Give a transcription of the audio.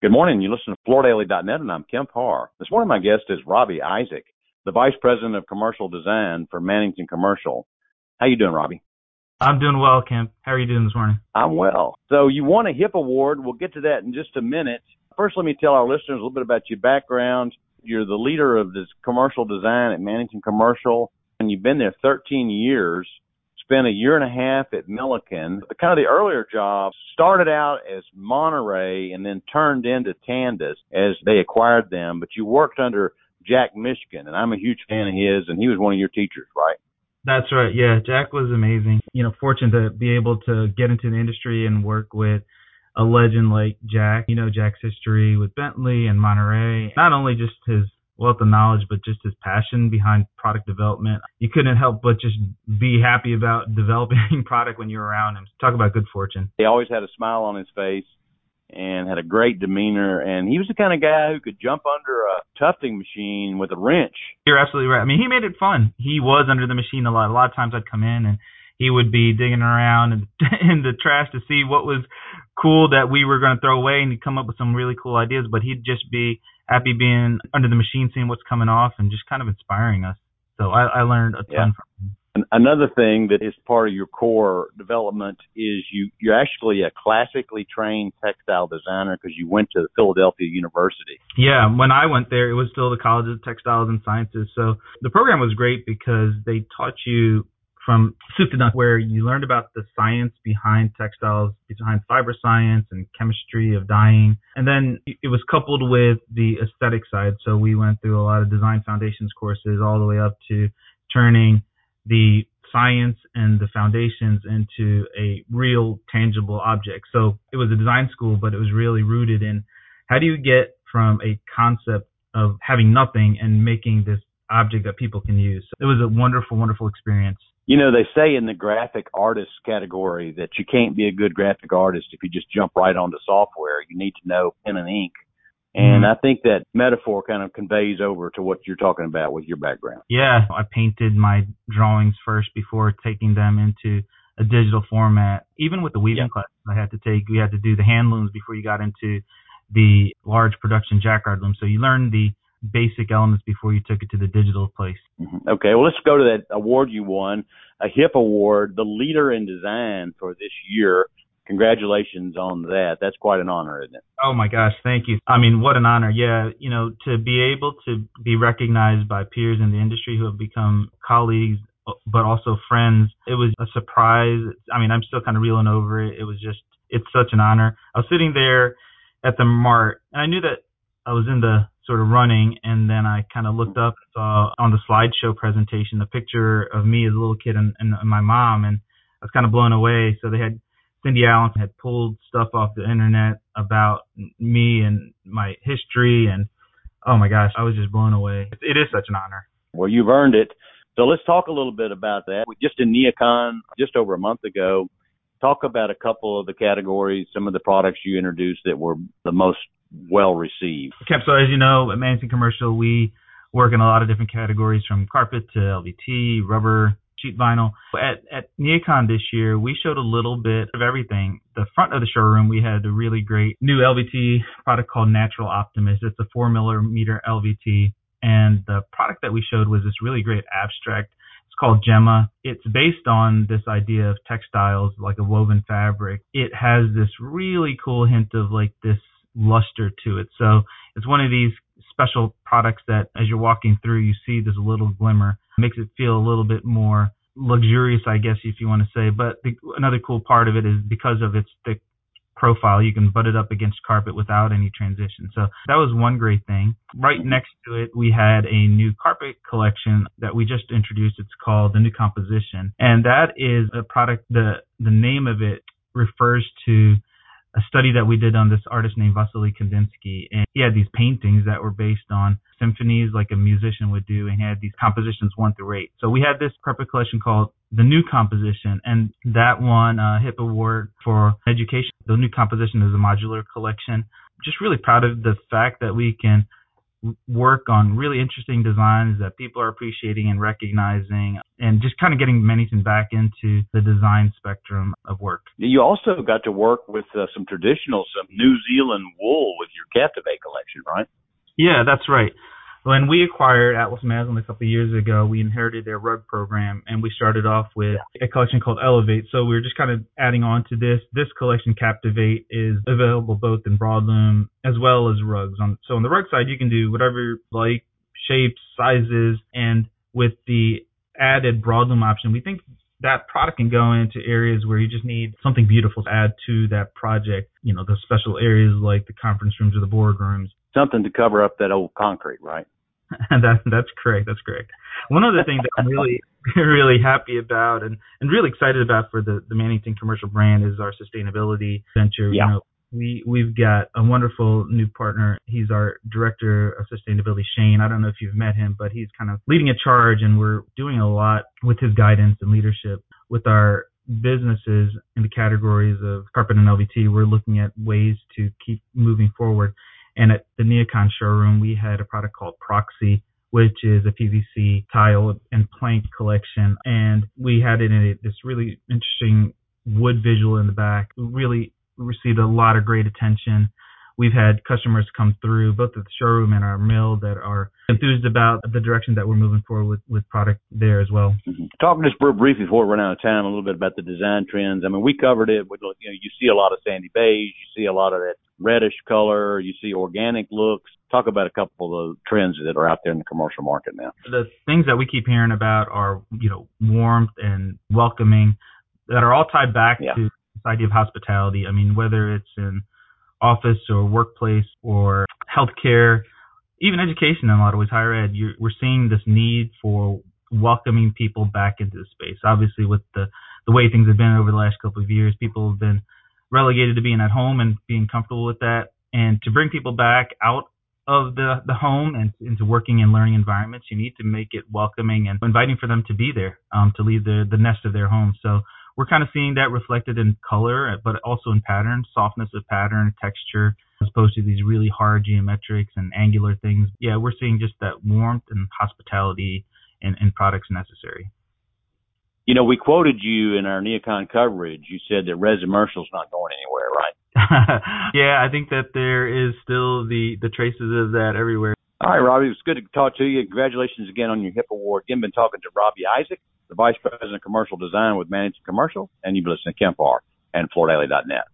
Good morning. You listen to FloorDaily.net, and I'm Kemp Harr. This morning, my guest is Roby Isaac, the Vice President of Commercial Design for Mannington Commercial. How you doing, Roby? I'm doing well, Kemp. How are you doing this morning? I'm well. So you won a HIP award. We'll get to that in just a minute. First, let me tell our listeners a little bit about your background. You're the leader of this commercial design at Mannington Commercial, and you've been there 13 years spent a year and a half at Milliken. The kind of the earlier jobs started out as Monterey and then turned into Tandus as they acquired them. But you worked under Jack Michigan, and I'm a huge fan of his, and he was one of your teachers, right? That's right. Yeah, Jack was amazing. You know, fortunate to be able to get into the industry and work with a legend like Jack. You know Jack's history with Bentley and Monterey. Not only just his wealth of knowledge, but just his passion behind product development. You couldn't help but just be happy about developing product when you're around him. Talk about good fortune. He always had a smile on his face and had a great demeanor and he was the kind of guy who could jump under a tufting machine with a wrench. You're absolutely right. I mean, he made it fun. He was under the machine a lot. A lot of times I'd come in and he would be digging around in, in the trash to see what was cool that we were going to throw away and he'd come up with some really cool ideas, but he'd just be happy being under the machine, seeing what's coming off, and just kind of inspiring us. So I, I learned a ton yeah. from him. Another thing that is part of your core development is you you're actually a classically trained textile designer because you went to Philadelphia University. Yeah, when I went there, it was still the College of Textiles and Sciences. So the program was great because they taught you from soup to nuts, where you learned about the science behind textiles, behind fiber science and chemistry of dyeing. And then it was coupled with the aesthetic side. So we went through a lot of design foundations courses all the way up to turning the science and the foundations into a real tangible object. So it was a design school, but it was really rooted in how do you get from a concept of having nothing and making this object that people can use. So it was a wonderful, wonderful experience you know, they say in the graphic artist category that you can't be a good graphic artist if you just jump right onto software. You need to know pen and ink. And mm-hmm. I think that metaphor kind of conveys over to what you're talking about with your background. Yeah, I painted my drawings first before taking them into a digital format. Even with the weaving yeah. classes I had to take, we had to do the hand looms before you got into the large production jacquard loom. So you learn the basic elements before you took it to the digital place. Mm-hmm. Okay, well, let's go to that award you won, a HIP award, the leader in design for this year. Congratulations on that. That's quite an honor, isn't it? Oh my gosh, thank you. I mean, what an honor. Yeah, you know, to be able to be recognized by peers in the industry who have become colleagues but also friends. It was a surprise. I mean, I'm still kind of reeling over it. It was just, it's such an honor. I was sitting there at the Mart, and I knew that I was in the sort of running, and then I kind of looked up and saw on the slideshow presentation the picture of me as a little kid and, and my mom, and I was kind of blown away. So they had Cindy Allen had pulled stuff off the internet about me and my history, and oh my gosh, I was just blown away. It is such an honor. Well, you've earned it. So let's talk a little bit about that. We just in NeoCon just over a month ago, talk about a couple of the categories, some of the products you introduced that were the most well received. Okay, so as you know, at Mannington Commercial, we work in a lot of different categories from carpet to LVT, rubber, sheet vinyl. At at NeoCon this year, we showed a little bit of everything. The front of the showroom, we had a really great new LVT product called Natural Optimist. It's a four millimeter LVT, and the product that we showed was this really great abstract. It's called Gemma. It's based on this idea of textiles, like a woven fabric. It has this really cool hint of like this luster to it. So it's one of these special products that as you're walking through, you see this little glimmer. It makes it feel a little bit more luxurious, I guess, if you want to say. But the, another cool part of it is because of its thick profile, you can butt it up against carpet without any transition. So that was one great thing. Right next to it, we had a new carpet collection that we just introduced. It's called the New Composition. And that is a product, the, the name of it refers to a study that we did on this artist named Vasily Kandinsky, and he had these paintings that were based on symphonies like a musician would do, and he had these compositions one through eight. So we had this carpet collection called the New Composition, and that won a HIP award for education. The New Composition is a modular collection. Just really proud of the fact that we can work on really interesting designs that people are appreciating and recognizing. and just kind of getting Mannington back into the design spectrum of work. You also got to work with uh, some traditional, some New Zealand wool with your Captivate collection, right? Yeah, that's right. When we acquired Atlas Masland a couple of years ago, we inherited their rug program and we started off with a collection called Elevate. So we are just kind of adding on to this. This collection, Captivate, is available both in broadloom as well as rugs. On so on the rug side, you can do whatever you like, shapes, sizes, and with the added broadloom option, we think that product can go into areas where you just need something beautiful to add to that project. You know, the special areas like the conference rooms or the boardrooms. Something to cover up that old concrete, right? that, that's correct. That's correct. One of the things that I'm really, really happy about and, and really excited about for the, the Mannington commercial brand is our sustainability venture. Yeah. You know, we we've got a wonderful new partner. He's our director of sustainability, Shane. I don't know if you've met him, but he's kind of leading a charge, and we're doing a lot with his guidance and leadership with our businesses in the categories of carpet and LVT. We're looking at ways to keep moving forward. And at the Neocon showroom, we had a product called Proxy, which is a PVC tile and plank collection. And we had it in this really interesting wood visual in the back, really received a lot of great attention. We've had customers come through both at the showroom and our mill that are enthused about the direction that we're moving forward with, with product there as well. Mm-hmm. Talking just real briefly before we run out of time, a little bit about the design trends. I mean, we covered it. With, you know, you see a lot of sandy beige, you see a lot of that reddish color, you see organic looks. Talk about a couple of the trends that are out there in the commercial market now. The things that we keep hearing about are, you know, warmth and welcoming that are all tied back yeah. to this idea of hospitality. I mean, whether it's in office or workplace or healthcare, even education in a lot of ways, higher ed, we're seeing this need for welcoming people back into the space. Obviously, with the the way things have been over the last couple of years, people have been relegated to being at home and being comfortable with that. And to bring people back out of the the home and into working and learning environments, you need to make it welcoming and inviting for them to be there, um, to leave the the nest of their home. So we're kind of seeing that reflected in color, but also in pattern, softness of pattern, texture, as opposed to these really hard geometrics and angular things. Yeah, we're seeing just that warmth and hospitality in, in products necessary. You know, we quoted you in our Neocon coverage. You said that Resimercial's not going anywhere, right? yeah, I think that there is still the the traces of that everywhere. All right, Roby, it was good to talk to you. Congratulations again on your HIP award. Again, been talking to Roby Isaac, the Vice President of Commercial Design with Mannington Commercial, and you've been listening to Kemp and FloorDaily.net.